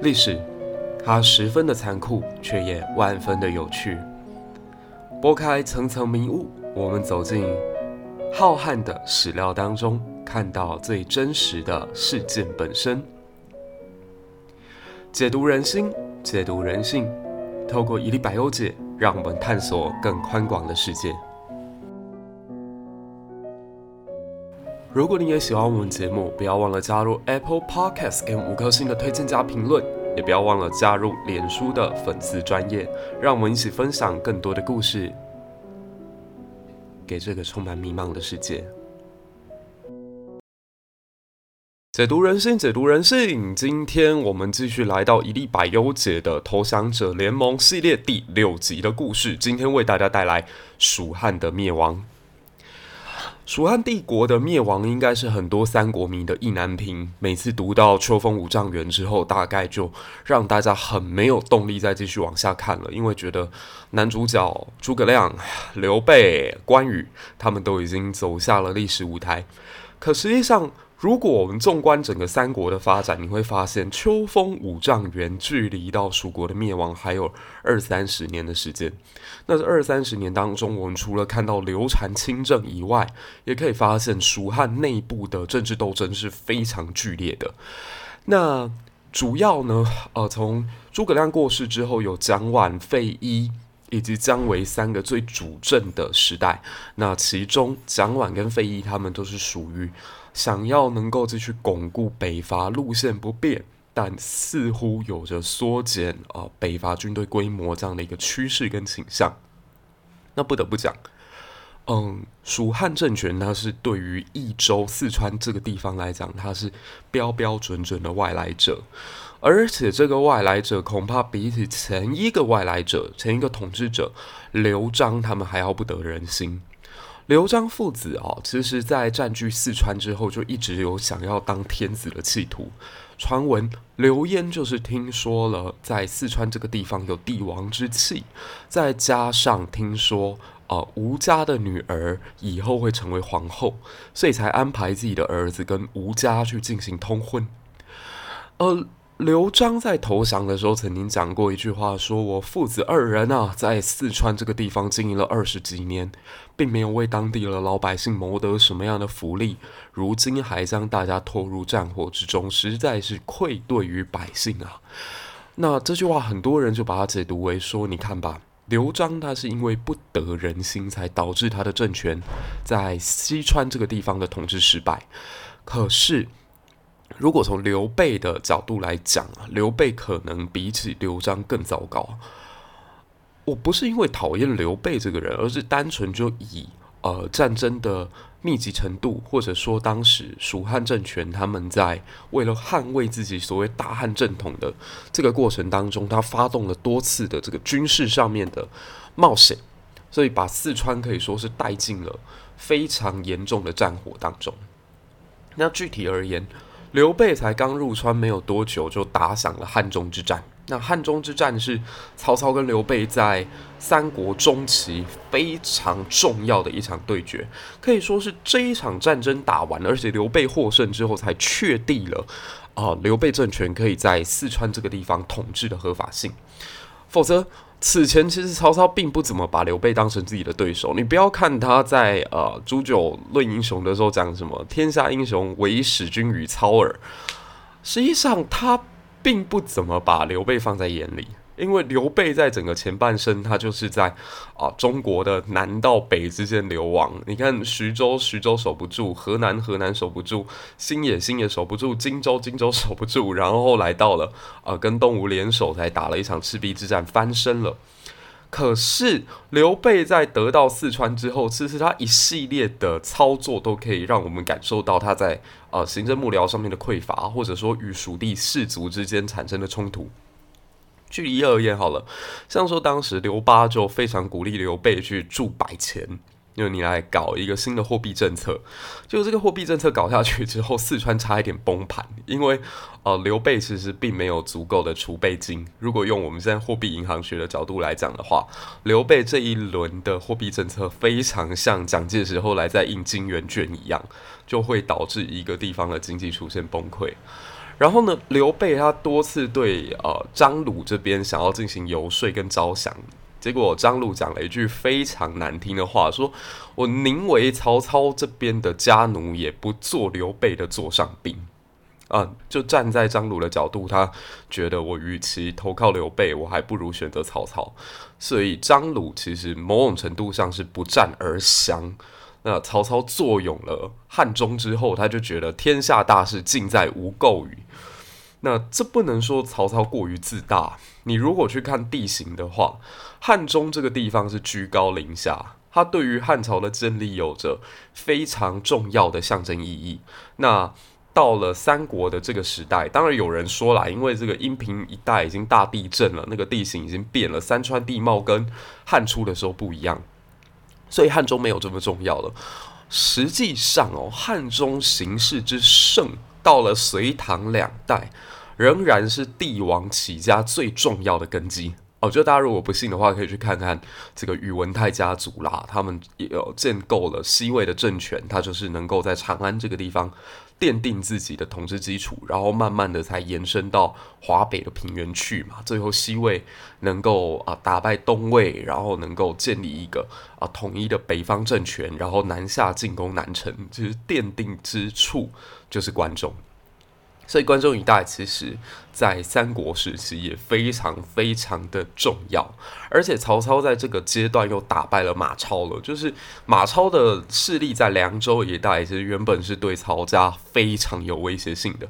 历史，它十分的残酷，却也万分的有趣。拨开层层迷雾，我们走进浩瀚的史料当中，看到最真实的事件本身。解读人心，解读人性，透过一粒百忧解，让我们探索更宽广的世界。如果你也喜欢我们节目，不要忘了加入 Apple Podcast 给五颗星的推荐加评论，也不要忘了加入脸书的粉丝专页，让我们一起分享更多的故事，给这个充满迷茫的世界。解读人性，解读人性。今天我们继续来到一历百优解的投降者联盟系列第六集的故事，今天为大家带来蜀汉的灭亡。蜀汉帝国的灭亡应该是很多三国迷的意难平。每次读到秋风五丈原之后，大概就让大家很没有动力再继续往下看了，因为觉得男主角诸葛亮、刘备、关羽他们都已经走下了历史舞台。可实际上，如果我们纵观整个三国的发展，你会发现秋风五丈原距离到蜀国的灭亡还有二三十年的时间。那这二三十年当中，我们除了看到刘禅亲政以外，也可以发现蜀汉内部的政治斗争是非常剧烈的。那主要呢，呃，从诸葛亮过世之后，有蒋琬、费禕以及姜维三个最主政的时代。那其中蒋琬跟费禕他们都是属于。想要能够继续巩固北伐路线不变，但似乎有着缩减啊、北伐军队规模这样的一个趋势跟倾向。那不得不讲，嗯，蜀汉政权它是对于益州四川这个地方来讲，它是标标准准的外来者，而且这个外来者恐怕比起前一个外来者、前一个统治者刘璋他们还要不得人心。刘璋父子啊，其实，在占据四川之后，就一直有想要当天子的企图。传闻刘焉就是听说了在四川这个地方有帝王之气，再加上听说呃吴家的女儿以后会成为皇后，所以才安排自己的儿子跟吴家去进行通婚。呃。刘璋在投降的时候曾经讲过一句话，说我父子二人啊，在四川这个地方经营了二十几年，并没有为当地的老百姓谋得什么样的福利，如今还将大家拖入战火之中，实在是愧对于百姓啊。那这句话很多人就把它解读为说，你看吧，刘璋他是因为不得人心，才导致他的政权在西川这个地方的统治失败。可是。如果从刘备的角度来讲啊，刘备可能比起刘璋更糟糕。我不是因为讨厌刘备这个人，而是单纯就以呃战争的密集程度，或者说当时蜀汉政权他们在为了捍卫自己所谓大汉正统的这个过程当中，他发动了多次的这个军事上面的冒险，所以把四川可以说是带进了非常严重的战火当中。那具体而言，刘备才刚入川没有多久，就打响了汉中之战。那汉中之战是曹操跟刘备在三国中期非常重要的一场对决，可以说是这一场战争打完了，而且刘备获胜之后，才确定了啊，刘备政权可以在四川这个地方统治的合法性。否则，此前其实曹操并不怎么把刘备当成自己的对手。你不要看他在呃煮酒论英雄的时候讲什么“天下英雄唯使君与操耳”，实际上他并不怎么把刘备放在眼里。因为刘备在整个前半生，他就是在啊中国的南到北之间流亡。你看徐州，徐州守不住；河南，河南守不住；新野，新野守不住；荆州，荆州守不住。然后来到了啊，跟东吴联手，才打了一场赤壁之战，翻身了。可是刘备在得到四川之后，其实他一系列的操作都可以让我们感受到他在呃行政幕僚上面的匮乏，或者说与蜀地士族之间产生的冲突。据一而言，好了，像说当时刘巴就非常鼓励刘备去铸百钱，就你来搞一个新的货币政策。就这个货币政策搞下去之后，四川差一点崩盘，因为呃刘备其实并没有足够的储备金。如果用我们现在货币银行学的角度来讲的话，刘备这一轮的货币政策非常像蒋介石后来在印金圆券一样，就会导致一个地方的经济出现崩溃。然后呢，刘备他多次对呃张鲁这边想要进行游说跟招降，结果张鲁讲了一句非常难听的话，说我宁为曹操这边的家奴，也不做刘备的座上宾。啊，就站在张鲁的角度，他觉得我与其投靠刘备，我还不如选择曹操。所以张鲁其实某种程度上是不战而降。那曹操坐拥了汉中之后，他就觉得天下大事尽在吴构矣。那这不能说曹操过于自大。你如果去看地形的话，汉中这个地方是居高临下，它对于汉朝的建立有着非常重要的象征意义。那到了三国的这个时代，当然有人说啦，因为这个阴平一带已经大地震了，那个地形已经变了，山川地貌跟汉初的时候不一样，所以汉中没有这么重要了。实际上哦，汉中形势之盛，到了隋唐两代，仍然是帝王起家最重要的根基。哦，就大家如果不信的话，可以去看看这个宇文泰家族啦，他们也有建构了西魏的政权，他就是能够在长安这个地方奠定自己的统治基础，然后慢慢的才延伸到华北的平原去嘛，最后西魏能够啊打败东魏，然后能够建立一个啊统一的北方政权，然后南下进攻南城，其实奠定之处就是关中。所以关中一带其实，在三国时期也非常非常的重要，而且曹操在这个阶段又打败了马超了。就是马超的势力在凉州一带，其实原本是对曹家非常有威胁性的。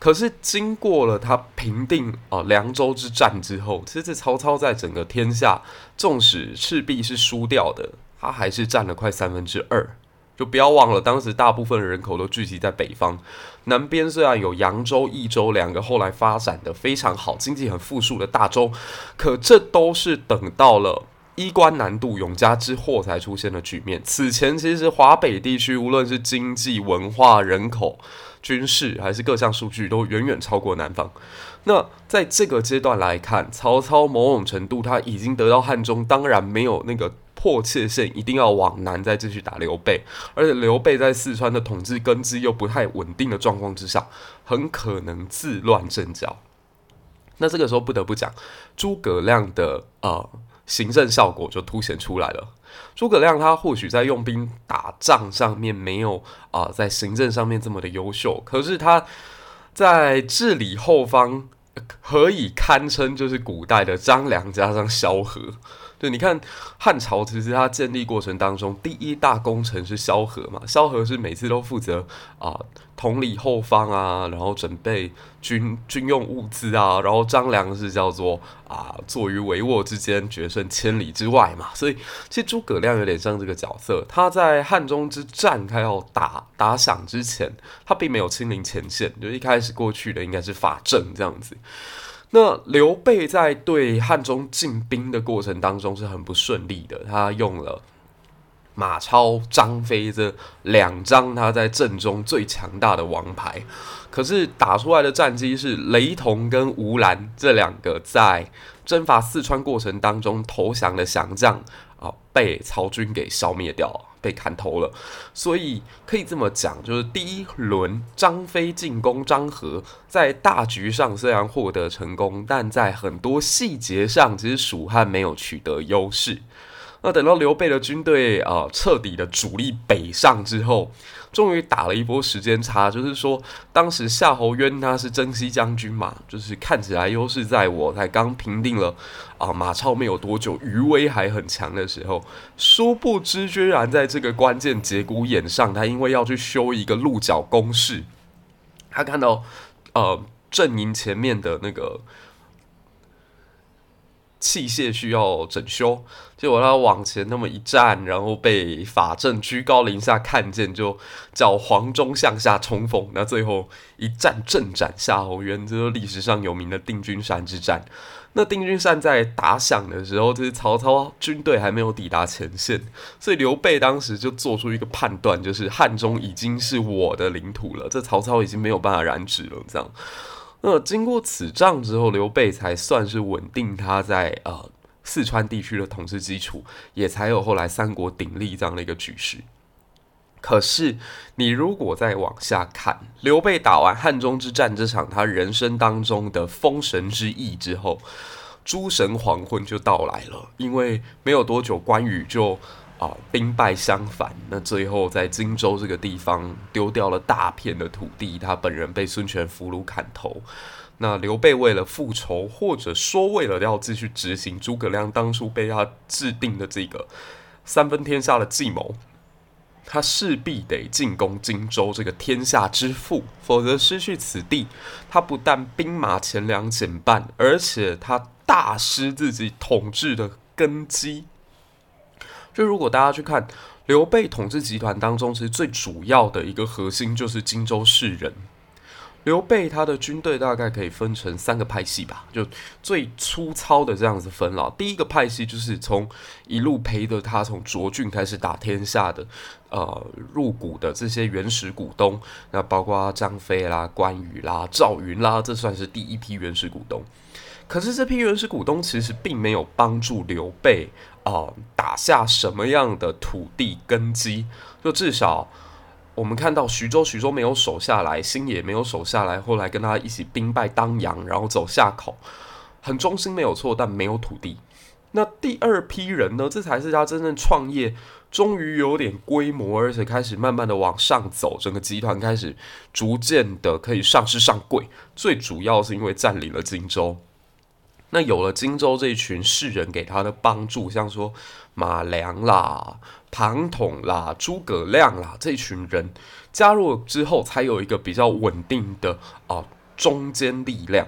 可是经过了他平定啊凉州之战之后，其实曹操在整个天下，纵使赤壁是输掉的，他还是占了快三分之二。就不要忘了，当时大部分人口都聚集在北方，南边虽然有扬州、益州两个后来发展的非常好、经济很富庶的大州，可这都是等到了衣冠南渡、永嘉之祸才出现的局面。此前其实华北地区无论是经济、文化、人口、军事还是各项数据，都远远超过南方。那在这个阶段来看，曹操某种程度他已经得到汉中，当然没有那个。迫切性一定要往南再继续打刘备，而且刘备在四川的统治根基又不太稳定的状况之下，很可能自乱阵脚。那这个时候不得不讲诸葛亮的呃行政效果就凸显出来了。诸葛亮他或许在用兵打仗上面没有啊、在行政上面这么的优秀，可是他在治理后方可以堪称就是古代的张良加上萧何。对，你看汉朝其实它建立过程当中，第一大功臣是萧何嘛。萧何是每次都负责啊、统理后方啊，然后准备军军用物资啊。然后张良是叫做啊坐于帷幄之间，决胜千里之外嘛。所以其实诸葛亮有点像这个角色，他在汉中之战他要打打响之前，他并没有亲临前线，就一开始过去的应该是法正这样子。那刘备在对汉中进兵的过程当中是很不顺利的，他用了马超、张飞这两张他在阵中最强大的王牌，可是打出来的战绩是雷同跟吴兰这两个在征伐四川过程当中投降的降将啊，被曹军给消灭掉了。被砍头了，所以可以这么讲，就是第一轮张飞进攻张合，在大局上虽然获得成功，但在很多细节上，其实蜀汉没有取得优势。那等到刘备的军队啊、彻底的主力北上之后，终于打了一波时间差，就是说当时夏侯渊他是征西将军嘛，就是看起来优势在我，才刚平定了啊、马超没有多久，余威还很强的时候，殊不知居然在这个关键节骨眼上，他因为要去修一个鹿角工事，他看到呃阵营前面的那个。器械需要整修，结果他往前那么一站，然后被法正居高临下看见，就叫黄忠向下冲锋。那最后一战正斩夏侯渊，这是历史上有名的定军山之战。那定军山在打响的时候，就是曹操军队还没有抵达前线，所以刘备当时就做出一个判断，就是汉中已经是我的领土了，这曹操已经没有办法染指了，这样。那经过此仗之后，刘备才算是稳定他在呃四川地区的统治基础，也才有后来三国鼎立这样的一个局势。可是你如果再往下看，刘备打完汉中之战这场他人生当中的封神之役之后，诸神黄昏就到来了，因为没有多久关羽就。啊，兵败相反，那最后在荆州这个地方丢掉了大片的土地，他本人被孙权俘虏砍头。那刘备为了复仇，或者说为了要继续执行诸葛亮当初被他制定的这个三分天下的计谋，他势必得进攻荆州这个天下之腹，否则失去此地，他不但兵马钱粮减半，而且他大失自己统治的根基。就如果大家去看刘备统治集团当中，其实最主要的一个核心就是荆州士人。刘备他的军队大概可以分成三个派系吧，就最粗糙的这样子分了。第一个派系就是从一路陪着他从涿郡开始打天下的，呃，入股的这些原始股东，那包括张飞啦、关羽啦、赵云啦，这算是第一批原始股东。可是这批原始股东其实并没有帮助刘备、呃、打下什么样的土地根基，就至少我们看到徐州，徐州没有守下来，新野没有守下来，后来跟他一起兵败当阳，然后走下口，很忠心没有错，但没有土地。那第二批人呢？这才是他真正创业，终于有点规模，而且开始慢慢的往上走，整个集团开始逐渐的可以上市上柜。最主要是因为占领了荆州。那有了荆州这一群士人给他的帮助，像说马良啦、庞统啦、诸葛亮啦这群人加入之后，才有一个比较稳定的啊、中坚力量。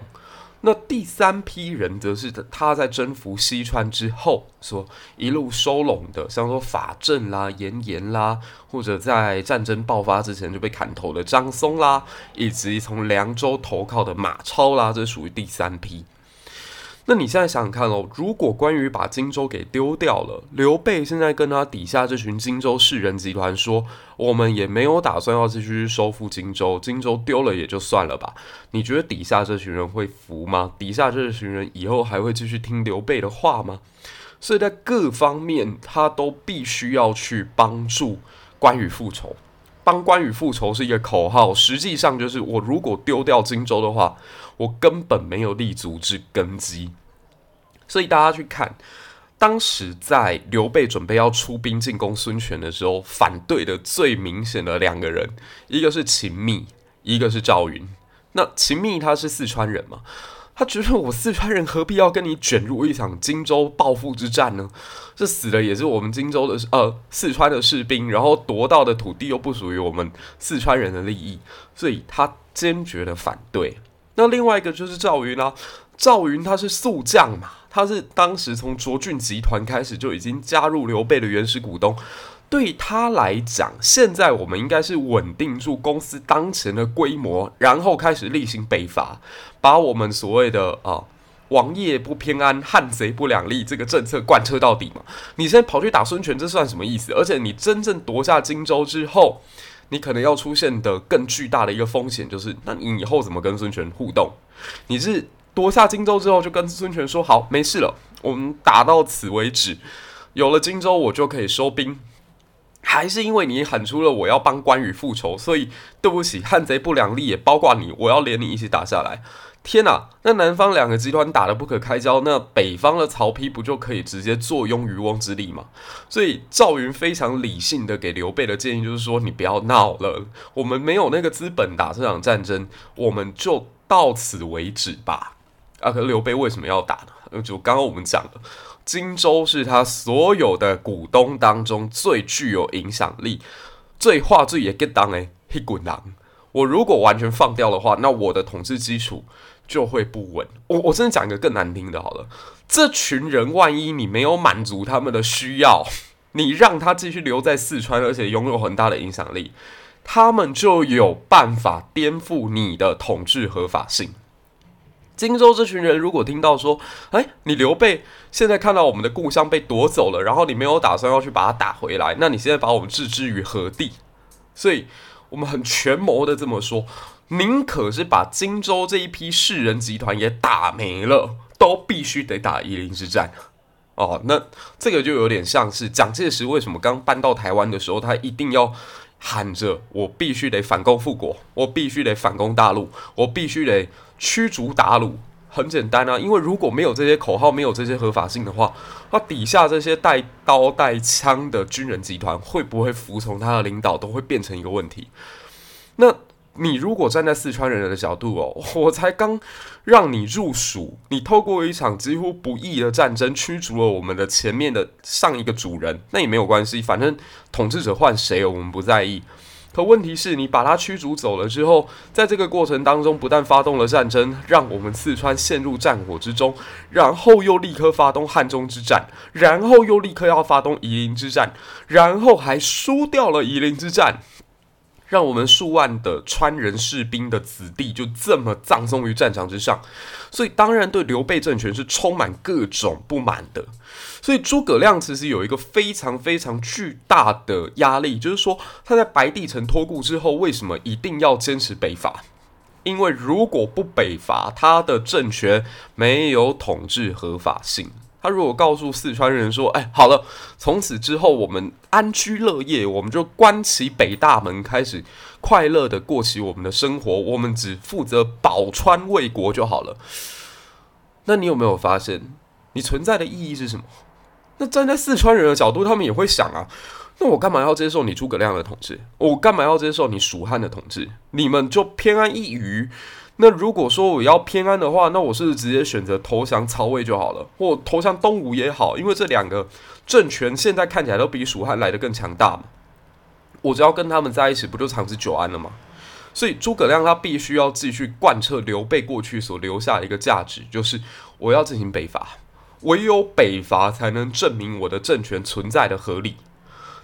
那第三批人则是他在征服西川之后，说一路收拢的，像说法正啦、严颜啦，或者在战争爆发之前就被砍头的张松啦，以及从凉州投靠的马超啦，这属于第三批。那你现在想想看哦，如果关羽把荆州给丢掉了，刘备现在跟他底下这群荆州士人集团说，我们也没有打算要继续收复荆州，荆州丢了也就算了吧。你觉得底下这群人会服吗？底下这群人以后还会继续听刘备的话吗？所以在各方面，他都必须要去帮助关羽复仇。帮关羽复仇是一个口号，实际上就是我如果丢掉荆州的话，我根本没有立足之根基。所以大家去看，当时在刘备准备要出兵进攻孙权的时候，反对的最明显的两个人，一个是秦密，一个是赵云。那秦密他是四川人嘛？他觉得我四川人何必要跟你卷入一场荆州报复之战呢？这死的也是我们荆州的呃四川的士兵，然后夺到的土地又不属于我们四川人的利益，所以他坚决的反对。那另外一个就是赵云啦、赵云他是宿将嘛，他是当时从涿郡集团开始就已经加入刘备的原始股东。对他来讲，现在我们应该是稳定住公司当前的规模，然后开始厉行北伐，把我们所谓的啊“王爷不偏安，汉贼不两立”这个政策贯彻到底嘛。你现在跑去打孙权，这算什么意思？而且你真正夺下荆州之后，你可能要出现的更巨大的一个风险，就是那你以后怎么跟孙权互动？你是夺下荆州之后就跟孙权说好，没事了，我们打到此为止，有了荆州我就可以收兵。还是因为你喊出了我要帮关羽复仇，所以对不起，汉贼不两立也包括你，我要连你一起打下来。天哪，那南方两个集团打得不可开交，那北方的曹丕不就可以直接坐拥渔翁之利吗？所以赵云非常理性的给刘备的建议就是说，你不要闹了，我们没有那个资本打这场战争，我们就到此为止吧。啊，可是刘备为什么要打呢？就刚刚我们讲的。荆州是他所有的股东当中最具有影响力、最话最也给当的一滚狼。我如果完全放掉的话，那我的统治基础就会不稳。我我真的讲一个更难听的，好了，这群人万一你没有满足他们的需要，你让他继续留在四川，而且拥有很大的影响力，他们就有办法颠覆你的统治合法性。荆州这群人如果听到说，哎，你刘备现在看到我们的故乡被夺走了，然后你没有打算要去把它打回来，那你现在把我们置之于何地？所以，我们很权谋的这么说，宁可是把荆州这一批士人集团也打没了，都必须得打夷陵之战。哦，那这个就有点像是蒋介石为什么刚搬到台湾的时候，他一定要。喊着我必须得反攻复国，我必须得反攻大陆，我必须得驱逐韃虏。很简单啊，因为如果没有这些口号，没有这些合法性的话，那底下这些带刀带枪的军人集团会不会服从他的领导，都会变成一个问题。那你如果站在四川人的角度哦，我才刚让你入蜀，你透过一场几乎不义的战争驱逐了我们的前面的上一个主人，那也没有关系，反正统治者换谁，我们不在意。可问题是你把他驱逐走了之后，在这个过程当中，不但发动了战争，让我们四川陷入战火之中，然后又立刻发动汉中之战，然后又立刻要发动夷陵之战，然后还输掉了夷陵之战。让我们数万的川人士兵的子弟就这么葬送于战场之上，所以当然对刘备政权是充满各种不满的。所以诸葛亮其实有一个非常非常巨大的压力，就是说他在白帝城托孤之后，为什么一定要坚持北伐？因为如果不北伐，他的政权没有统治合法性。他如果告诉四川人说：“哎，好了，从此之后我们安居乐业，我们就关起北大门，开始快乐的过起我们的生活，我们只负责保川卫国就好了。”那你有没有发现，你存在的意义是什么？那站在四川人的角度，他们也会想啊，那我干嘛要接受你诸葛亮的统治？我干嘛要接受你蜀汉的统治？你们就偏安一隅。那如果说我要偏安的话，那我是直接选择投降曹魏就好了，或投降东吴也好，因为这两个政权现在看起来都比蜀汉来得更强大嘛。我只要跟他们在一起，不就长治久安了吗？所以诸葛亮他必须要继续贯彻刘备过去所留下一个价值，就是我要进行北伐，唯有北伐才能证明我的政权存在的合理。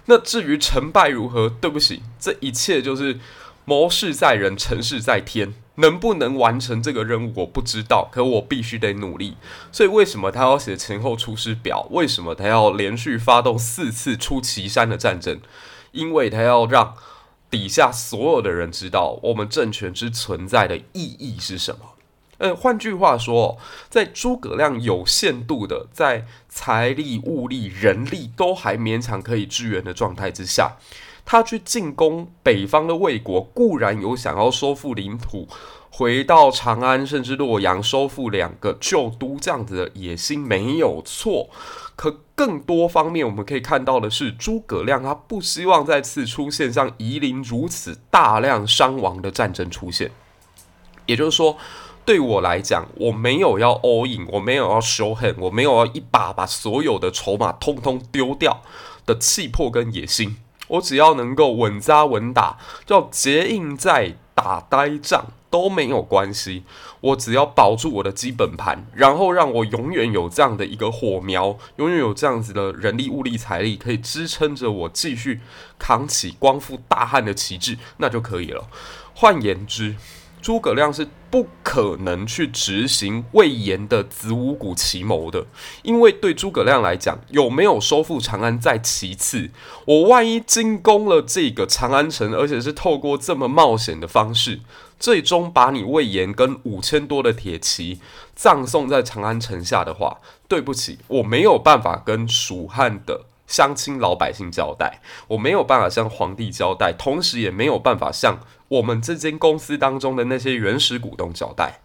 那至于成败如何，对不起，这一切就是谋事在人，成事在天。能不能完成这个任务，我不知道，可我必须得努力。所以，为什么他要写前后出师表？为什么他要连续发动四次出祁山的战争？因为他要让底下所有的人知道，我们政权之存在的意义是什么。呃，换句话说，在诸葛亮有限度的在财力、物力、人力都还勉强可以支援的状态之下。他去进攻北方的魏国，固然有想要收复领土、回到长安甚至洛阳收复两个旧都这样子的野心，没有错。可更多方面，我们可以看到的是，诸葛亮他不希望再次出现像夷陵如此大量伤亡的战争出现。也就是说，对我来讲，我没有要 all in，我没有要 show hand，我没有要一把把所有的筹码通通丢掉的气魄跟野心。我只要能够稳扎稳打，叫结硬寨、打呆仗都没有关系。我只要保住我的基本盘，然后让我永远有这样的一个火苗，永远有这样子的人力、物力、财力，可以支撑着我继续扛起光复大汉的旗帜，那就可以了。换言之，诸葛亮是不可能去执行魏延的子午谷奇谋的，因为对诸葛亮来讲，有没有收复长安在其次。我万一进攻了这个长安城，而且是透过这么冒险的方式，最终把你魏延跟五千多的铁骑葬送在长安城下的话，对不起，我没有办法跟蜀汉的乡亲老百姓交代，我没有办法向皇帝交代，同时也没有办法向我们这间公司当中的那些原始股东交代。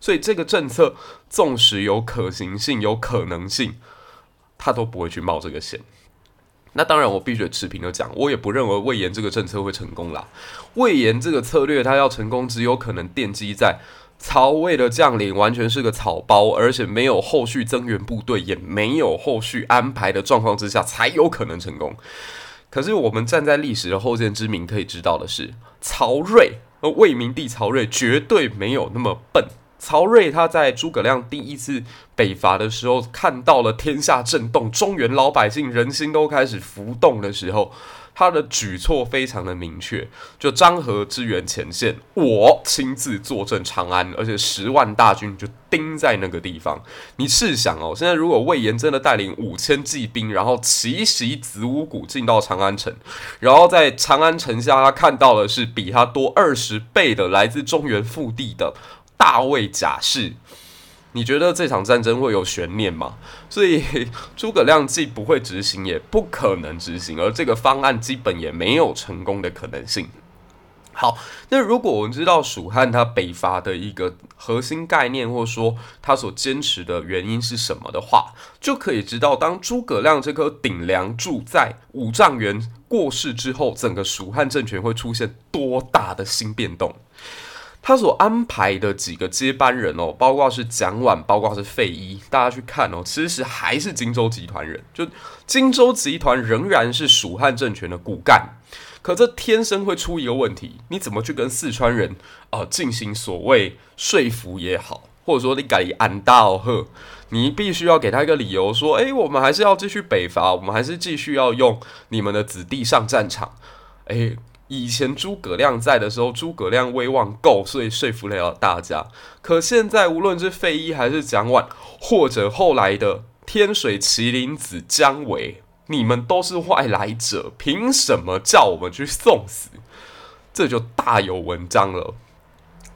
所以这个政策纵使有可行性、有可能性，他都不会去冒这个险。那当然，我必须持平的讲，我也不认为魏延这个政策会成功啦。魏延这个策略，他要成功，只有可能奠基在。曹魏的将领完全是个草包，而且没有后续增援部队，也没有后续安排的状况之下，才有可能成功。可是我们站在历史的后见之明，可以知道的是，曹睿，而魏明帝曹睿绝对没有那么笨。曹睿他在诸葛亮第一次北伐的时候，看到了天下震动，中原老百姓人心都开始浮动的时候。他的举措非常的明确，就张合支援前线，我亲自坐镇长安，而且十万大军就盯在那个地方。你试想哦，现在如果魏延真的带领五千骑兵，然后奇袭子午谷进到长安城，然后在长安城下，他看到的是比他多二十倍的来自中原腹地的大魏甲士，你觉得这场战争会有悬念吗？所以 诸葛亮既不会执行，也不可能执行，而这个方案基本也没有成功的可能性。好，那如果我们知道蜀汉他北伐的一个核心概念，或者说他所坚持的原因是什么的话，就可以知道，当诸葛亮这颗顶梁柱在五丈原过世之后，整个蜀汉政权会出现多大的新变动。他所安排的几个接班人哦，包括是蒋琬，包括是费祎，大家去看哦，其实还是荆州集团人，就荆州集团仍然是蜀汉政权的骨干。可这天生会出一个问题，你怎么去跟四川人啊、呃、进行所谓说服也好，或者说你改安道贺，你必须要给他一个理由，说，诶，我们还是要继续北伐，我们还是继续要用你们的子弟上战场。诶，以前诸葛亮在的时候，诸葛亮威望够，所以说服了大家。可现在无论是费祎还是蒋琬，或者后来的天水麒麟子姜维。你们都是外来者，凭什么叫我们去送死？这就大有文章了。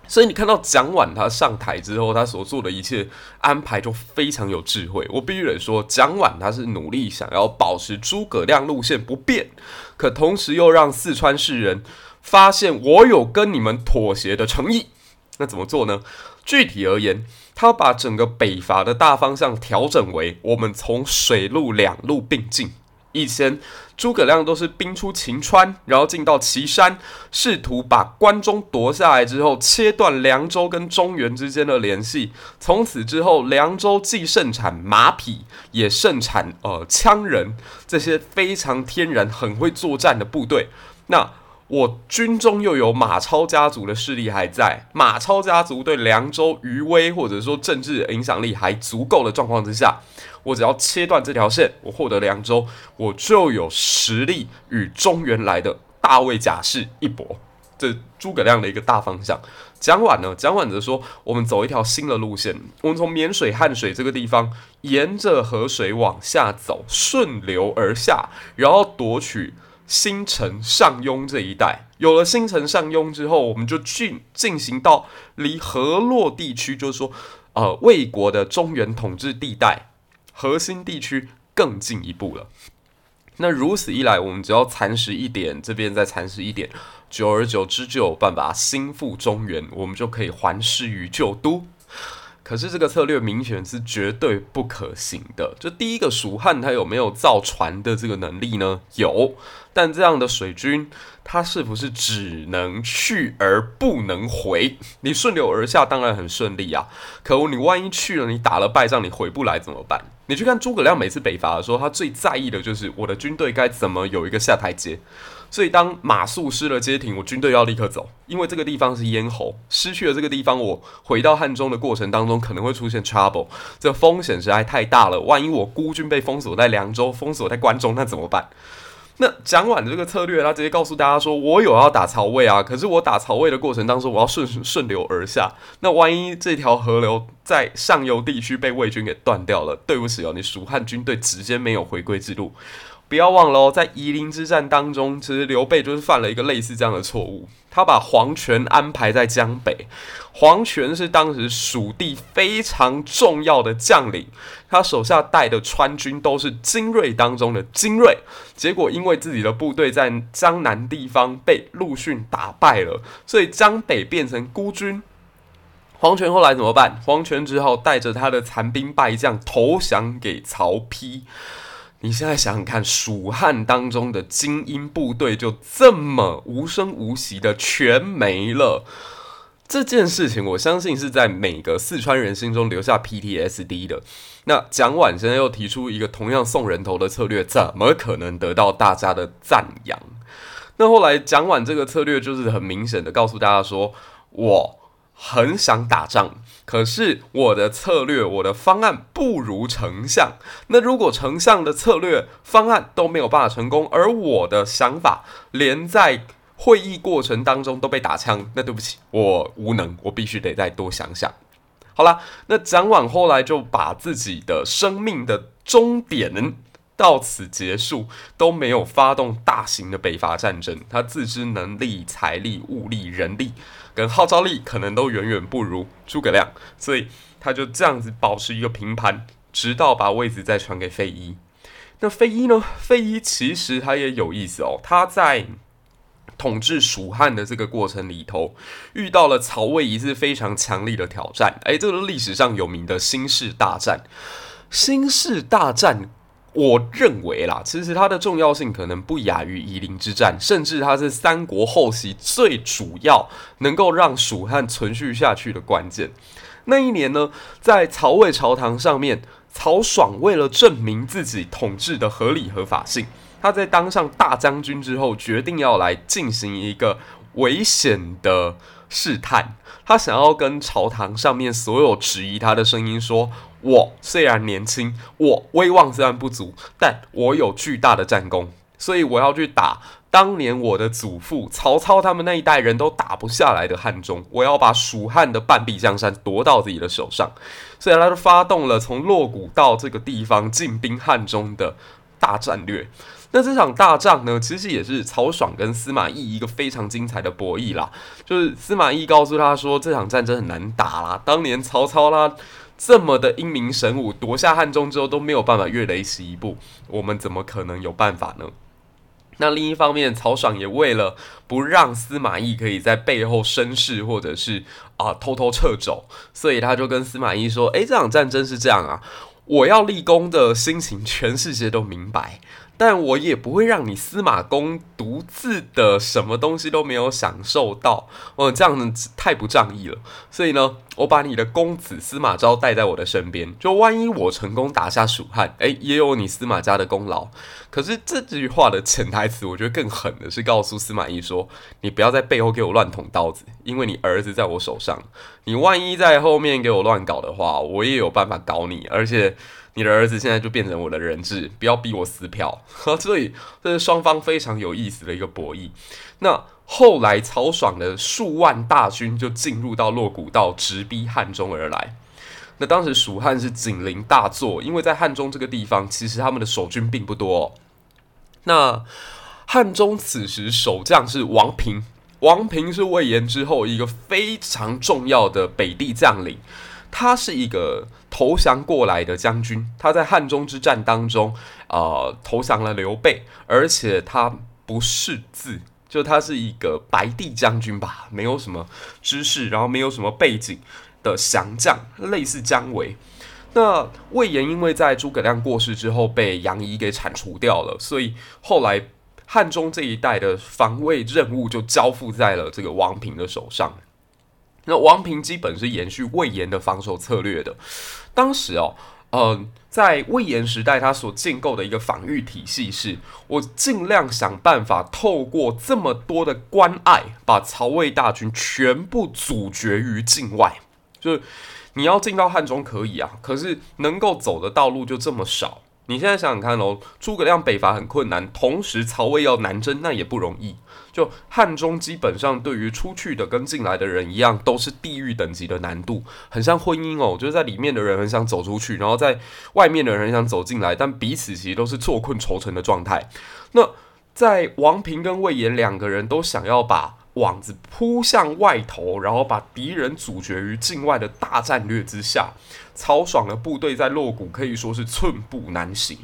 所以你看到蒋琬他上台之后，他所做的一切安排就非常有智慧。我必须得说，蒋琬他是努力想要保持诸葛亮路线不变，可同时又让四川士人发现我有跟你们妥协的诚意。那怎么做呢？具体而言，他把整个北伐的大方向调整为我们从水陆两路并进。以前诸葛亮都是兵出秦川，然后进到岐山，试图把关中夺下来之后，切断凉州跟中原之间的联系。从此之后，凉州既盛产马匹，也盛产呃羌人这些非常天然很会作战的部队。那我军中又有马超家族的势力还在，马超家族对凉州余威或者说政治影响力还足够的状况之下，我只要切断这条线，我获得凉州，我就有实力与中原来的大魏贾氏一搏。这诸葛亮的一个大方向。蒋琬呢？蒋琬则说，我们走一条新的路线，我们从沔水、汉水这个地方，沿着河水往下走，顺流而下，然后夺取。新城上庸这一带，有了新城上庸之后，我们就进进行到离河洛地区，就是说，呃，魏国的中原统治地带核心地区更进一步了。那如此一来，我们只要蚕食一点，这边再蚕食一点，久而久之就有办法心腹中原，我们就可以还师于旧都。可是这个策略明显是绝对不可行的。就第一个，蜀汉它有没有造船的这个能力呢？有，但这样的水军，它是不是只能去而不能回？你顺流而下当然很顺利啊，可你万一去了，你打了败仗，你回不来怎么办？你去看诸葛亮每次北伐的时候，他最在意的就是我的军队该怎么有一个下台阶。所以，当马谡失了街亭，我军队要立刻走，因为这个地方是咽喉，失去了这个地方，我回到汉中的过程当中可能会出现 trouble，这风险实在太大了。万一我孤军被封锁在凉州，封锁在关中，那怎么办？那蒋琬的这个策略，他直接告诉大家说：“我有要打曹魏啊，可是我打曹魏的过程当中，我要顺顺流而下。那万一这条河流在上游地区被魏军给断掉了，对不起哦，你蜀汉军队直接没有回归之路。”不要忘了哦，在夷陵之战当中，其实刘备就是犯了一个类似这样的错误。他把黄权安排在江北，黄权是当时蜀地非常重要的将领，他手下带的川军都是精锐当中的精锐。结果因为自己的部队在江南地方被陆逊打败了，所以江北变成孤军。黄权后来怎么办？黄权只好带着他的残兵败将投降给曹丕。你现在想想看，蜀汉当中的精英部队就这么无声无息的全没了，这件事情我相信是在每个四川人心中留下 PTSD 的。那蒋琬现在又提出一个同样送人头的策略，怎么可能得到大家的赞扬？那后来蒋琬这个策略就是很明显的告诉大家说，我很想打仗。可是我的策略，我的方案不如丞相。那如果丞相的策略方案都没有办法成功，而我的想法连在会议过程当中都被打枪，那对不起，我无能，我必须得再多想想。好啦，那蒋琬后来就把自己的生命的终点到此结束，都没有发动大型的北伐战争。他自知能力、财力、物力、人力跟号召力可能都远远不如诸葛亮，所以他就这样子保持一个平盘，直到把位子再传给费禕。那费禕呢？费禕其实他也有意思哦，他在统治蜀汉的这个过程里头，遇到了曹魏一次非常强力的挑战。哎，这个历史上有名的兴士大战。兴士大战。我认为啦，其实它的重要性可能不亚于夷陵之战，甚至它是三国后期最主要能够让蜀汉存续下去的关键。那一年呢，在曹魏朝堂上面，曹爽为了证明自己统治的合理合法性，他在当上大将军之后，决定要来进行一个危险的试探。他想要跟朝堂上面所有质疑他的声音说。我虽然年轻，我威望虽然不足，但我有巨大的战功，所以我要去打当年我的祖父曹操他们那一代人都打不下来的汉中，我要把蜀汉的半壁江山夺到自己的手上，所以他就发动了从洛谷到这个地方进兵汉中的大战略。那这场大仗呢，其实也是曹爽跟司马懿一个非常精彩的博弈啦。就是司马懿告诉他说，这场战争很难打啦，当年曹操啦。这么的英明神武，夺下汉中之后都没有办法越雷池一步，我们怎么可能有办法呢？那另一方面，曹爽也为了不让司马懿可以在背后生事，或者是啊、偷偷撤走，所以他就跟司马懿说：“诶，这场战争是这样啊，我要立功的心情，全世界都明白。”但我也不会让你司马公独自的什么东西都没有享受到，哦，这样子太不仗义了。所以呢，我把你的公子司马昭带在我的身边，就万一我成功打下蜀汉，诶，也有你司马家的功劳。可是这句话的潜台词，我觉得更狠的是告诉司马懿说，你不要在背后给我乱捅刀子，因为你儿子在我手上，你万一在后面给我乱搞的话，我也有办法搞你，而且。你的儿子现在就变成我的人质，不要逼我撕票。所 以这是双方非常有意思的一个博弈。那后来曹爽的数万大军就进入到洛谷道，直逼汉中而来。那当时蜀汉是紧邻大作，因为在汉中这个地方，其实他们的守军并不多。那汉中此时守将是王平，王平是魏延之后一个非常重要的北地将领。他是一个投降过来的将军，他在汉中之战当中，呃，投降了刘备，而且他不识字，就他是一个白帝将军吧，没有什么知识，然后没有什么背景的降将，类似姜维。那魏延因为在诸葛亮过世之后被杨仪给铲除掉了，所以后来汉中这一带的防卫任务就交付在了这个王平的手上。那王平基本是延续魏延的防守策略的。当时哦，嗯、在魏延时代，他所建构的一个防御体系是，我尽量想办法透过这么多的关隘，把曹魏大军全部阻绝于境外。就是你要进到汉中可以啊，可是能够走的道路就这么少。你现在想想看哦，诸葛亮北伐很困难，同时曹魏要南征，那也不容易。就汉中基本上对于出去的跟进来的人一样，都是地狱等级的难度，很像婚姻哦，就是在里面的人很想走出去，然后在外面的人很想走进来，但彼此其实都是坐困愁城的状态。那在王平跟魏延两个人都想要把网子扑向外头，然后把敌人阻绝于境外的大战略之下，曹爽的部队在洛谷可以说是寸步难行。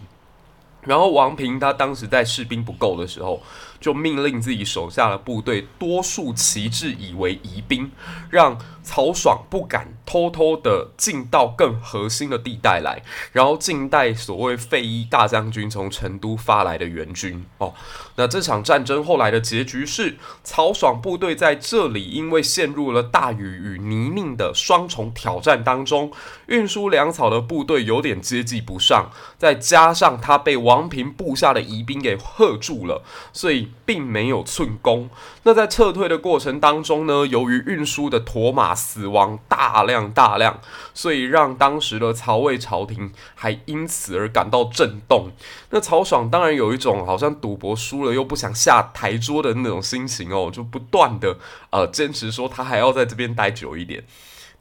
然后王平他当时在士兵不够的时候，就命令自己手下的部队多数旗帜以为疑兵，让曹爽不敢偷偷的进到更核心的地带来，然后静待所谓费禕大将军从成都发来的援军。哦，那这场战争后来的结局是，曹爽部队在这里因为陷入了大雨与泥泞的双重挑战当中，运输粮草的部队有点接济不上，再加上他被王平部下的疑兵给吓住了，所以。并没有寸功。那在撤退的过程当中呢，由于运输的驼马死亡大量大量，所以让当时的曹魏朝廷还因此而感到震动。那曹爽当然有一种好像赌博输了又不想下台桌的那种心情哦，就不断的呃坚持说他还要在这边待久一点。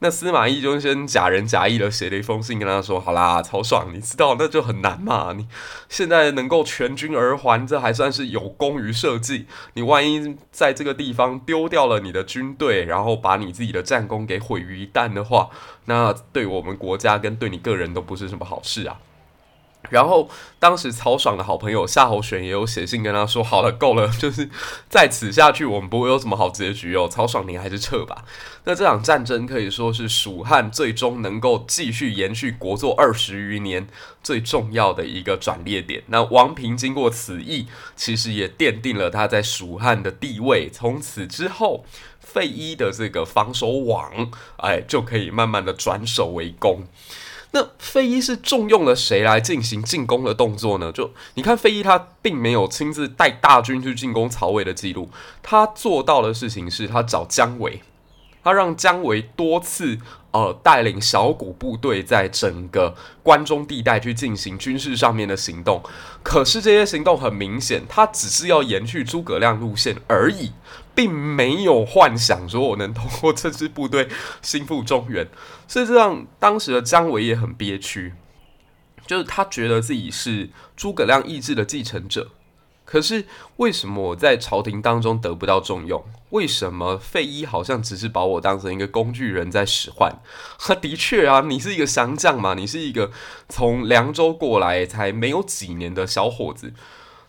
那司马懿就先假仁假义的写了一封信，跟他说：“好啦，曹爽，你知道那就很难嘛。你现在能够全军而还，这还算是有功于社稷。你万一在这个地方丢掉了你的军队，然后把你自己的战功给毁于一旦的话，那对我们国家跟对你个人都不是什么好事啊。”然后，当时曹爽的好朋友夏侯玄也有写信跟他说：“好了，够了，就是在此下去，我们不会有什么好结局哦。曹爽，你还是撤吧。”那这场战争可以说是蜀汉最终能够继续延续国祚二十余年最重要的一个转捩点。那王平经过此役，其实也奠定了他在蜀汉的地位。从此之后，费禕的这个防守网，哎，就可以慢慢的转守为攻。那费禕是重用了谁来进行进攻的动作呢？就你看，费禕他并没有亲自带大军去进攻曹魏的记录，他做到的事情是他找姜维，他让姜维多次呃带领小股部队在整个关中地带去进行军事上面的行动。可是这些行动很明显，他只是要延续诸葛亮路线而已。并没有幻想说我能通过这支部队兴复中原，所以这让当时的姜维也很憋屈，就是他觉得自己是诸葛亮意志的继承者。可是为什么我在朝廷当中得不到重用？为什么费禕好像只是把我当成一个工具人在使唤？他的确啊，你是一个降将嘛，你是一个从凉州过来才没有几年的小伙子。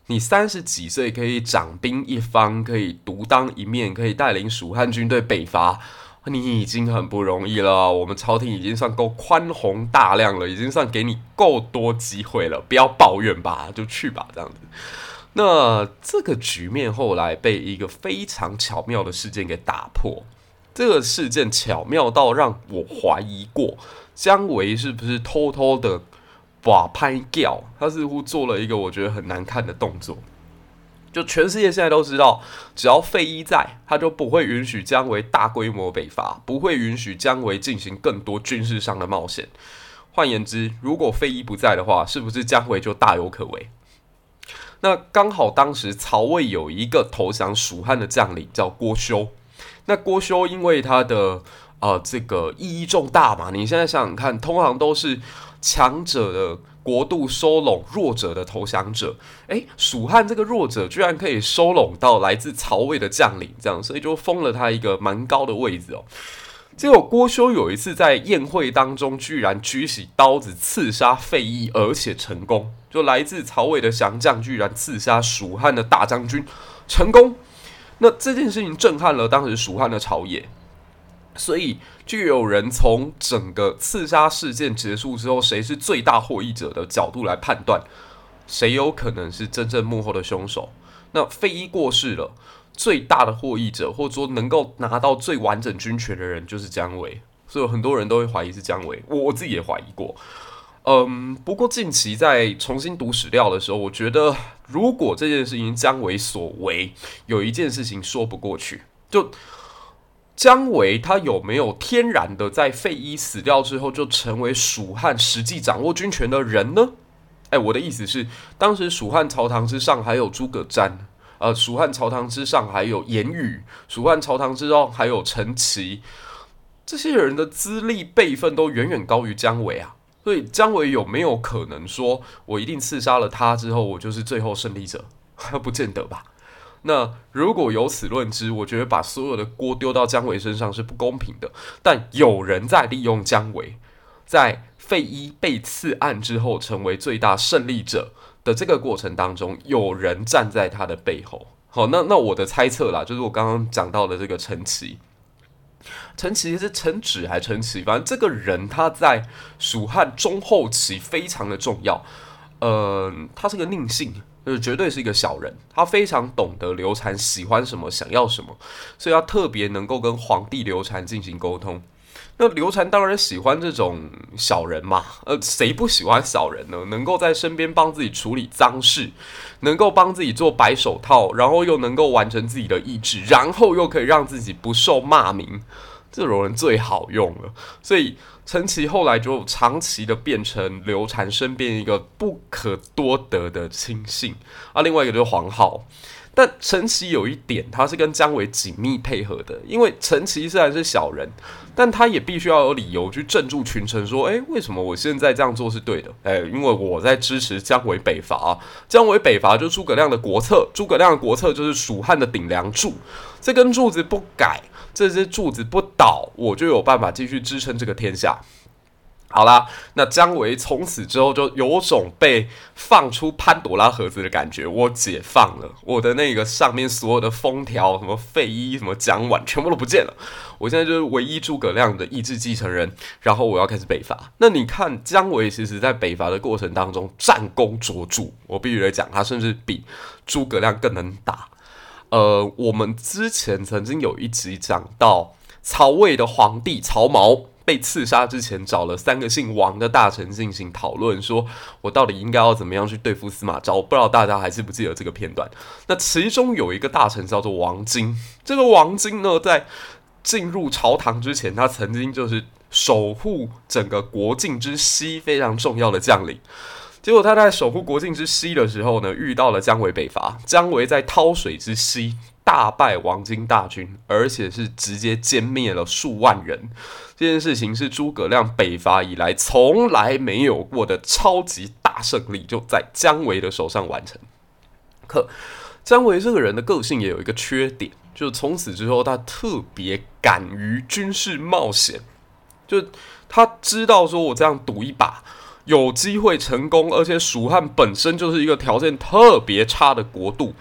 你三十几岁可以掌兵一方，可以独当一面，可以带领蜀汉军队北伐，你已经很不容易了。我们朝廷已经算够宽宏大量了，已经算给你够多机会了。不要抱怨吧，就去吧，这样子。那这个局面后来被一个非常巧妙的事件给打破。这个事件巧妙到让我怀疑过，姜维是不是偷偷的。把拍掉，他似乎做了一个我觉得很难看的动作。就全世界现在都知道，只要费禕在，他就不会允许姜维大规模北伐，不会允许姜维进行更多军事上的冒险。换言之，如果费禕不在的话，是不是姜维就大有可为？那刚好当时曹魏有一个投降蜀汉的将领叫郭修，那郭修因为他的呃这个意义重大嘛，你现在想想看，通常都是。强者的国度收拢弱者的投降者，诶，蜀汉这个弱者居然可以收拢到来自曹魏的将领，这样，所以就封了他一个蛮高的位置哦。结果郭修有一次在宴会当中，居然举起刀子刺杀费祎，而且成功。就来自曹魏的降将居然刺杀蜀汉的大将军，成功。那这件事情震撼了当时蜀汉的朝野。所以，就有人从整个刺杀事件结束之后，谁是最大获益者的角度来判断，谁有可能是真正幕后的凶手。那费祎过世了，最大的获益者，或者说能够拿到最完整军权的人，就是姜维。所以很多人都会怀疑是姜维，我我自己也怀疑过。嗯，不过近期在重新读史料的时候，我觉得如果这件事情姜维所为，有一件事情说不过去，就。姜维他有没有天然的在费禕死掉之后就成为蜀汉实际掌握军权的人呢？哎，我的意思是，当时蜀汉朝堂之上还有诸葛瞻，呃，蜀汉朝堂之上还有严羽，蜀汉朝堂之上还有陈琦，这些人的资历辈分都远远高于姜维啊。所以姜维有没有可能说，我一定刺杀了他之后，我就是最后胜利者？不见得吧。那如果由此论之，我觉得把所有的锅丢到姜维身上是不公平的。但有人在利用姜维，在费禕被刺案之后成为最大胜利者的这个过程当中，有人站在他的背后。好，那那我的猜测啦，就是我刚刚讲到的这个陈奇，陈奇是陈止还陈奇？反正这个人他在蜀汉中后期非常的重要。嗯、他是个佞幸。就是绝对是一个小人，他非常懂得刘禅喜欢什么，想要什么，所以他特别能够跟皇帝刘禅进行沟通。那刘禅当然喜欢这种小人嘛，呃，谁不喜欢小人呢？能够在身边帮自己处理脏事，能够帮自己做白手套，然后又能够完成自己的意志，然后又可以让自己不受骂名，这种人最好用了。所以。陈奇后来就长期的变成刘禅身边一个不可多得的亲信啊，另外一个就是黄皓，但陈奇有一点，他是跟姜维紧密配合的，因为陈奇虽然是小人，但他也必须要有理由去镇住群臣，说：“诶，为什么我现在这样做是对的？诶，因为我在支持姜维北伐，姜维北伐就是诸葛亮的国策，诸葛亮的国策就是蜀汉的顶梁柱，这根柱子不改，这些柱子不倒，我就有办法继续支撑这个天下。”好啦，那姜维从此之后就有种被放出潘朵拉盒子的感觉。我解放了我的那个上面所有的封条，什么费禕、什么蒋琬，全部都不见了。我现在就是唯一诸葛亮的意志继承人。然后我要开始北伐。那你看姜维其实在北伐的过程当中战功卓著，我必须得讲，他甚至比诸葛亮更能打。呃，我们之前曾经有一集讲到曹魏的皇帝曹髦。被刺杀之前，找了三个姓王的大臣进行讨论，说我到底应该要怎么样去对付司马昭？不知道大家还记不记得这个片段？那其中有一个大臣叫做王经，这个王经呢，在进入朝堂之前，他曾经就是守护整个国境之西非常重要的将领。结果他在守护国境之西的时候呢，遇到了姜维北伐，姜维在涛水之西。大败王金大军，而且是直接歼灭了数万人。这件事情是诸葛亮北伐以来从来没有过的超级大胜利，就在姜维的手上完成。可姜维这个人的个性也有一个缺点，就是从此之后他特别敢于军事冒险。就他知道说，我这样赌一把有机会成功，而且蜀汉本身就是一个条件特别差的国度。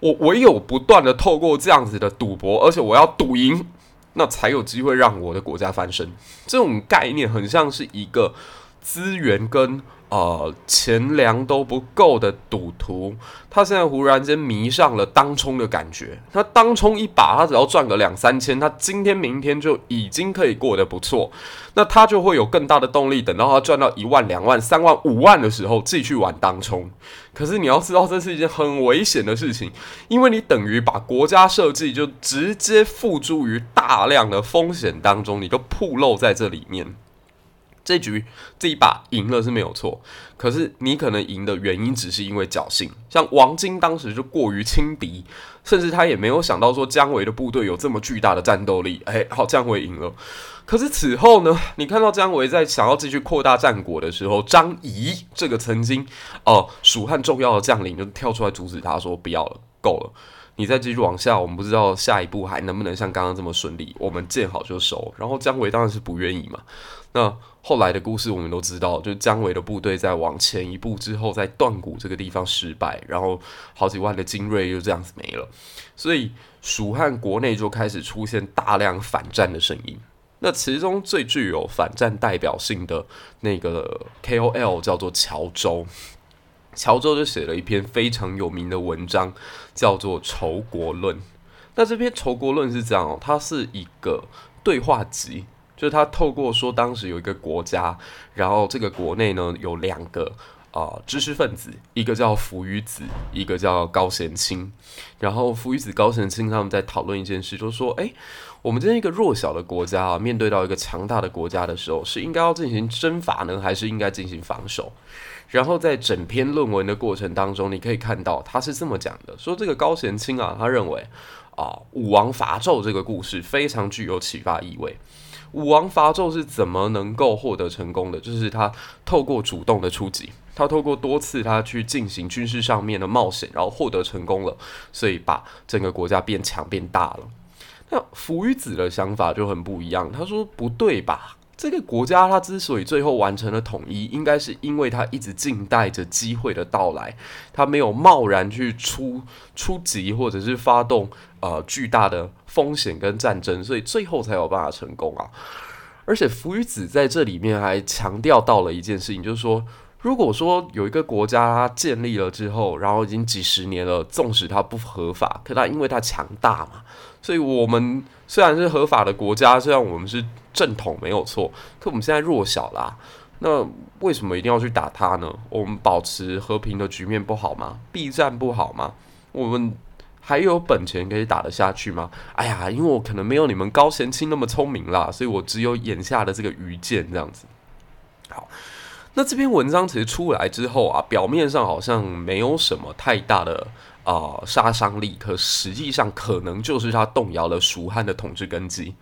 我唯有不断的透过这样子的赌博，而且我要赌赢，那才有机会让我的国家翻身。这种概念很像是一个资源跟呃钱粮都不够的赌徒，他现在忽然间迷上了当冲的感觉。他当冲一把，他只要赚个两三千，他今天明天就已经可以过得不错。那他就会有更大的动力，等到他赚到一万、两万、三万、五万的时候，继续玩当冲。可是你要知道，这是一件很危险的事情，因为你等于把国家设计就直接付诸于大量的风险当中，你就暴露在这里面。这局这一把赢了是没有错，可是你可能赢的原因只是因为侥幸。像王晶当时就过于轻敌，甚至他也没有想到说姜维的部队有这么巨大的战斗力。哎，好，姜维赢了。可是此后呢，你看到姜维在想要继续扩大战果的时候，张仪这个曾经哦蜀汉重要的将领就跳出来阻止他说：“不要了，够了。”你再继续往下，我们不知道下一步还能不能像刚刚这么顺利。我们见好就收。然后姜维当然是不愿意嘛。那后来的故事我们都知道，就姜维的部队在往前一步之后，在断谷这个地方失败，然后好几万的精锐就这样子没了。所以蜀汉国内就开始出现大量反战的声音。那其中最具有反战代表性的那个 KOL 叫做乔州。乔州就写了一篇非常有名的文章，叫做《仇国论》。那这篇《仇国论》是这样哦，它是一个对话集，就是他透过说当时有一个国家，然后这个国内呢有两个啊、知识分子，一个叫扶余子，一个叫高贤清。然后扶余子、高贤清他们在讨论一件事，就是说，哎，我们这样一个弱小的国家啊，面对到一个强大的国家的时候，是应该要进行征伐呢，还是应该进行防守？然后在整篇论文的过程当中，你可以看到他是这么讲的：说这个高贤清啊，他认为啊，武王伐纣这个故事非常具有启发意味。武王伐纣是怎么能够获得成功的？就是他透过主动的出击，他透过多次他去进行军事上面的冒险，然后获得成功了，所以把整个国家变强变大了。那扶余子的想法就很不一样，他说不对吧？这个国家它之所以最后完成了统一，应该是因为它一直静待着机会的到来，它没有贸然去出出击或者是发动呃巨大的风险跟战争，所以最后才有办法成功啊。而且扶余子在这里面还强调到了一件事情，就是说，如果说有一个国家它建立了之后，然后已经几十年了，纵使它不合法，可它因为它强大嘛，所以我们虽然是合法的国家，虽然我们是。正统没有错，可我们现在弱小啦，那为什么一定要去打他呢？我们保持和平的局面不好吗？避战不好吗？我们还有本钱可以打得下去吗？哎呀，因为我可能没有你们高贤清那么聪明啦，所以我只有眼下的这个愚见这样子。好，那这篇文章其实出来之后啊，表面上好像没有什么太大的啊杀伤力，可实际上可能就是他动摇了蜀汉的统治根基。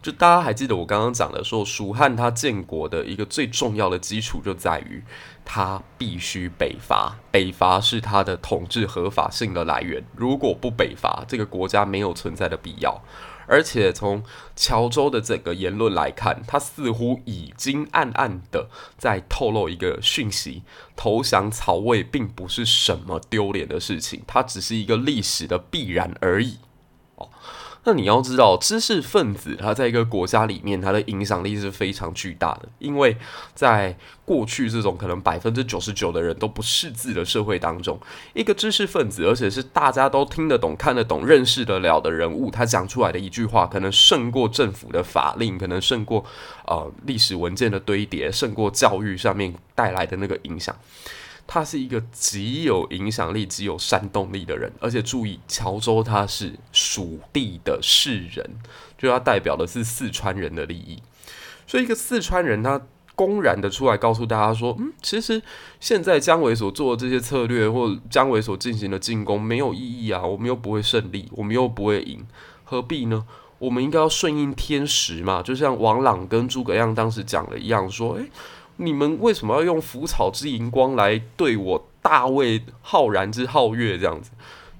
就大家还记得我刚刚讲的说，蜀汉它建国的一个最重要的基础就在于它必须北伐，北伐是它的统治合法性的来源。如果不北伐，这个国家没有存在的必要。而且从乔州的这个言论来看，他似乎已经暗暗的在透露一个讯息：投降曹魏并不是什么丢脸的事情，它只是一个历史的必然而已。那你要知道，知识分子他在一个国家里面，他的影响力是非常巨大的。因为在过去这种可能百分之九十九的人都不识字的社会当中，一个知识分子，而且是大家都听得懂、看得懂、认识得了的人物，他讲出来的一句话，可能胜过政府的法令，可能胜过呃历史文件的堆叠，胜过教育上面带来的那个影响。他是一个极有影响力、极有煽动力的人，而且注意，乔州他是蜀地的士人，就他代表的是四川人的利益，所以一个四川人他公然的出来告诉大家说：“嗯，其实现在姜维所做的这些策略，或姜维所进行的进攻没有意义啊，我们又不会胜利，我们又不会赢，何必呢？我们应该要顺应天时嘛，就像王朗跟诸葛亮当时讲的一样，说：诶。你们为什么要用腐草之荧光来对我大魏浩然之皓月这样子？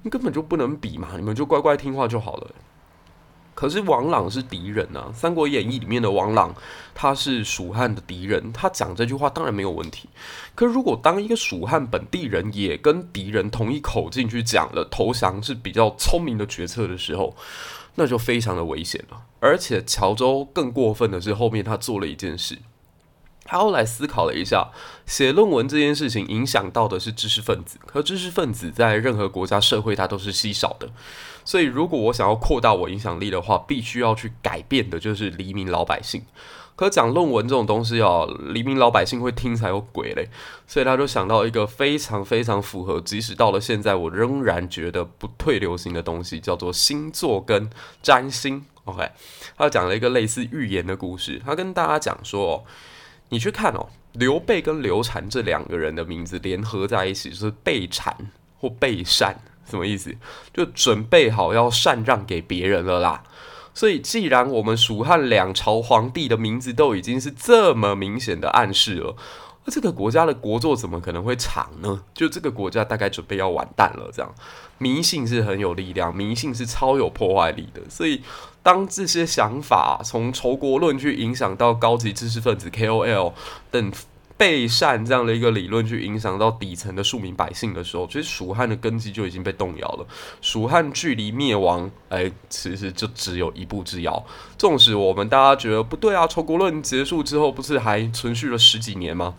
你根本就不能比嘛！你们就乖乖听话就好了。可是王朗是敌人啊，《三国演义》里面的王朗他是蜀汉的敌人，他讲这句话当然没有问题。可如果当一个蜀汉本地人也跟敌人同一口径去讲了投降是比较聪明的决策的时候，那就非常的危险了。而且乔州更过分的是，后面他做了一件事。他后来思考了一下，写论文这件事情影响到的是知识分子，可知识分子在任何国家社会它都是稀少的，所以如果我想要扩大我影响力的话，必须要去改变的就是黎民老百姓。可讲论文这种东西啊，黎民老百姓会听才有鬼嘞，所以他就想到一个非常非常符合，即使到了现在我仍然觉得不退流行的东西，叫做星座跟占星。OK，他讲了一个类似预言的故事，他跟大家讲说。你去看哦，刘备跟刘禅这两个人的名字联合在一起，就是备禅或备禅，什么意思？就准备好要禅让给别人了啦。所以，既然我们蜀汉两朝皇帝的名字都已经是这么明显的暗示了。那这个国家的国祚怎么可能会长呢？就这个国家大概准备要完蛋了，这样迷信是很有力量，迷信是超有破坏力的。所以，当这些想法从仇国论去影响到高级知识分子 KOL 等备善这样的一个理论去影响到底层的庶民百姓的时候，其实蜀汉的根基就已经被动摇了。蜀汉距离灭亡，哎，其实就只有一步之遥。纵使我们大家觉得不对啊，仇国论结束之后，不是还存续了十几年吗？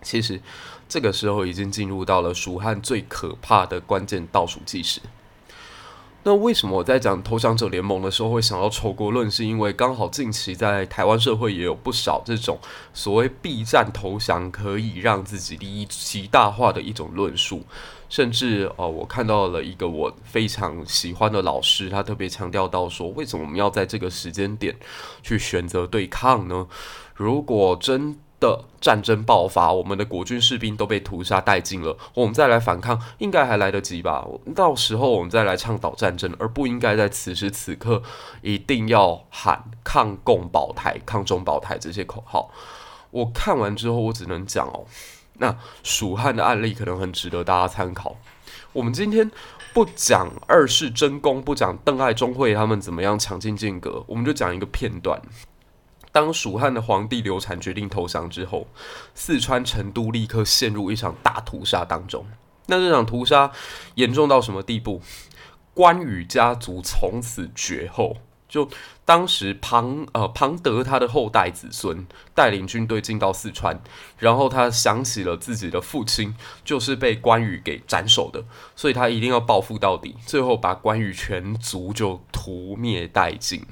其实，这个时候已经进入到了蜀汉最可怕的关键倒数计时。那为什么我在讲投降者联盟的时候会想到仇国论？是因为刚好近期在台湾社会也有不少这种所谓避战投降可以让自己利益极大化的一种论述。甚至哦，我看到了一个我非常喜欢的老师，他特别强调到说，为什么我们要在这个时间点去选择对抗呢？如果真的战争爆发，我们的国军士兵都被屠杀殆尽了，我们再来反抗，应该还来得及吧？到时候我们再来倡导战争，而不应该在此时此刻一定要喊抗共保台、抗中保台这些口号。我看完之后，我只能讲哦，那蜀汉的案例可能很值得大家参考。我们今天不讲二世争功，不讲邓艾、钟会他们怎么样抢进间阁，我们就讲一个片段。当蜀汉的皇帝刘禅决定投降之后，四川成都立刻陷入一场大屠杀当中。那这场屠杀严重到什么地步？关羽家族从此绝后。就当时庞呃庞德他的后代子孙带领军队进到四川，然后他想起了自己的父亲就是被关羽给斩首的，所以他一定要报复到底，最后把关羽全族就屠灭殆尽。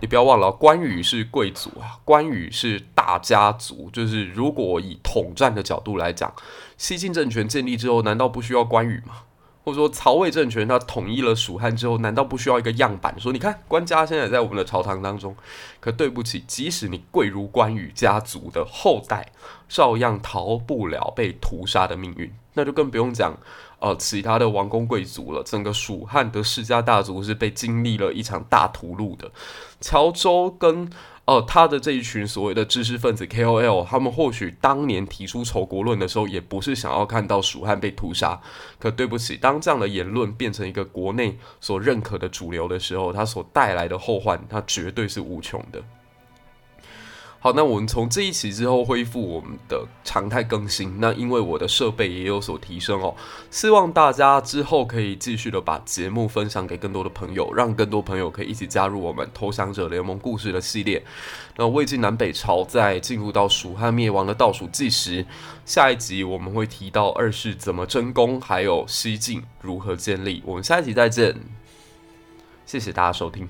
你不要忘了，关羽是贵族啊，关羽是大家族。就是如果以统战的角度来讲，西晋政权建立之后，难道不需要关羽吗？或者说曹魏政权他统一了蜀汉之后，难道不需要一个样板？说你看，关家现在在我们的朝堂当中。可对不起，即使你贵如关羽家族的后代，照样逃不了被屠杀的命运。那就更不用讲，呃，其他的王公贵族了。整个蜀汉的世家大族是被经历了一场大屠戮的。乔州跟呃他的这一群所谓的知识分子 KOL，他们或许当年提出仇国论的时候，也不是想要看到蜀汉被屠杀。可对不起，当这样的言论变成一个国内所认可的主流的时候，它所带来的后患，它绝对是无穷的。好，那我们从这一期之后恢复我们的常态更新。那因为我的设备也有所提升哦，希望大家之后可以继续的把节目分享给更多的朋友，让更多朋友可以一起加入我们投降者联盟故事的系列。那魏晋南北朝在进入到蜀汉灭亡的倒数计时，下一集我们会提到二世怎么争功，还有西晋如何建立。我们下一集再见，谢谢大家收听。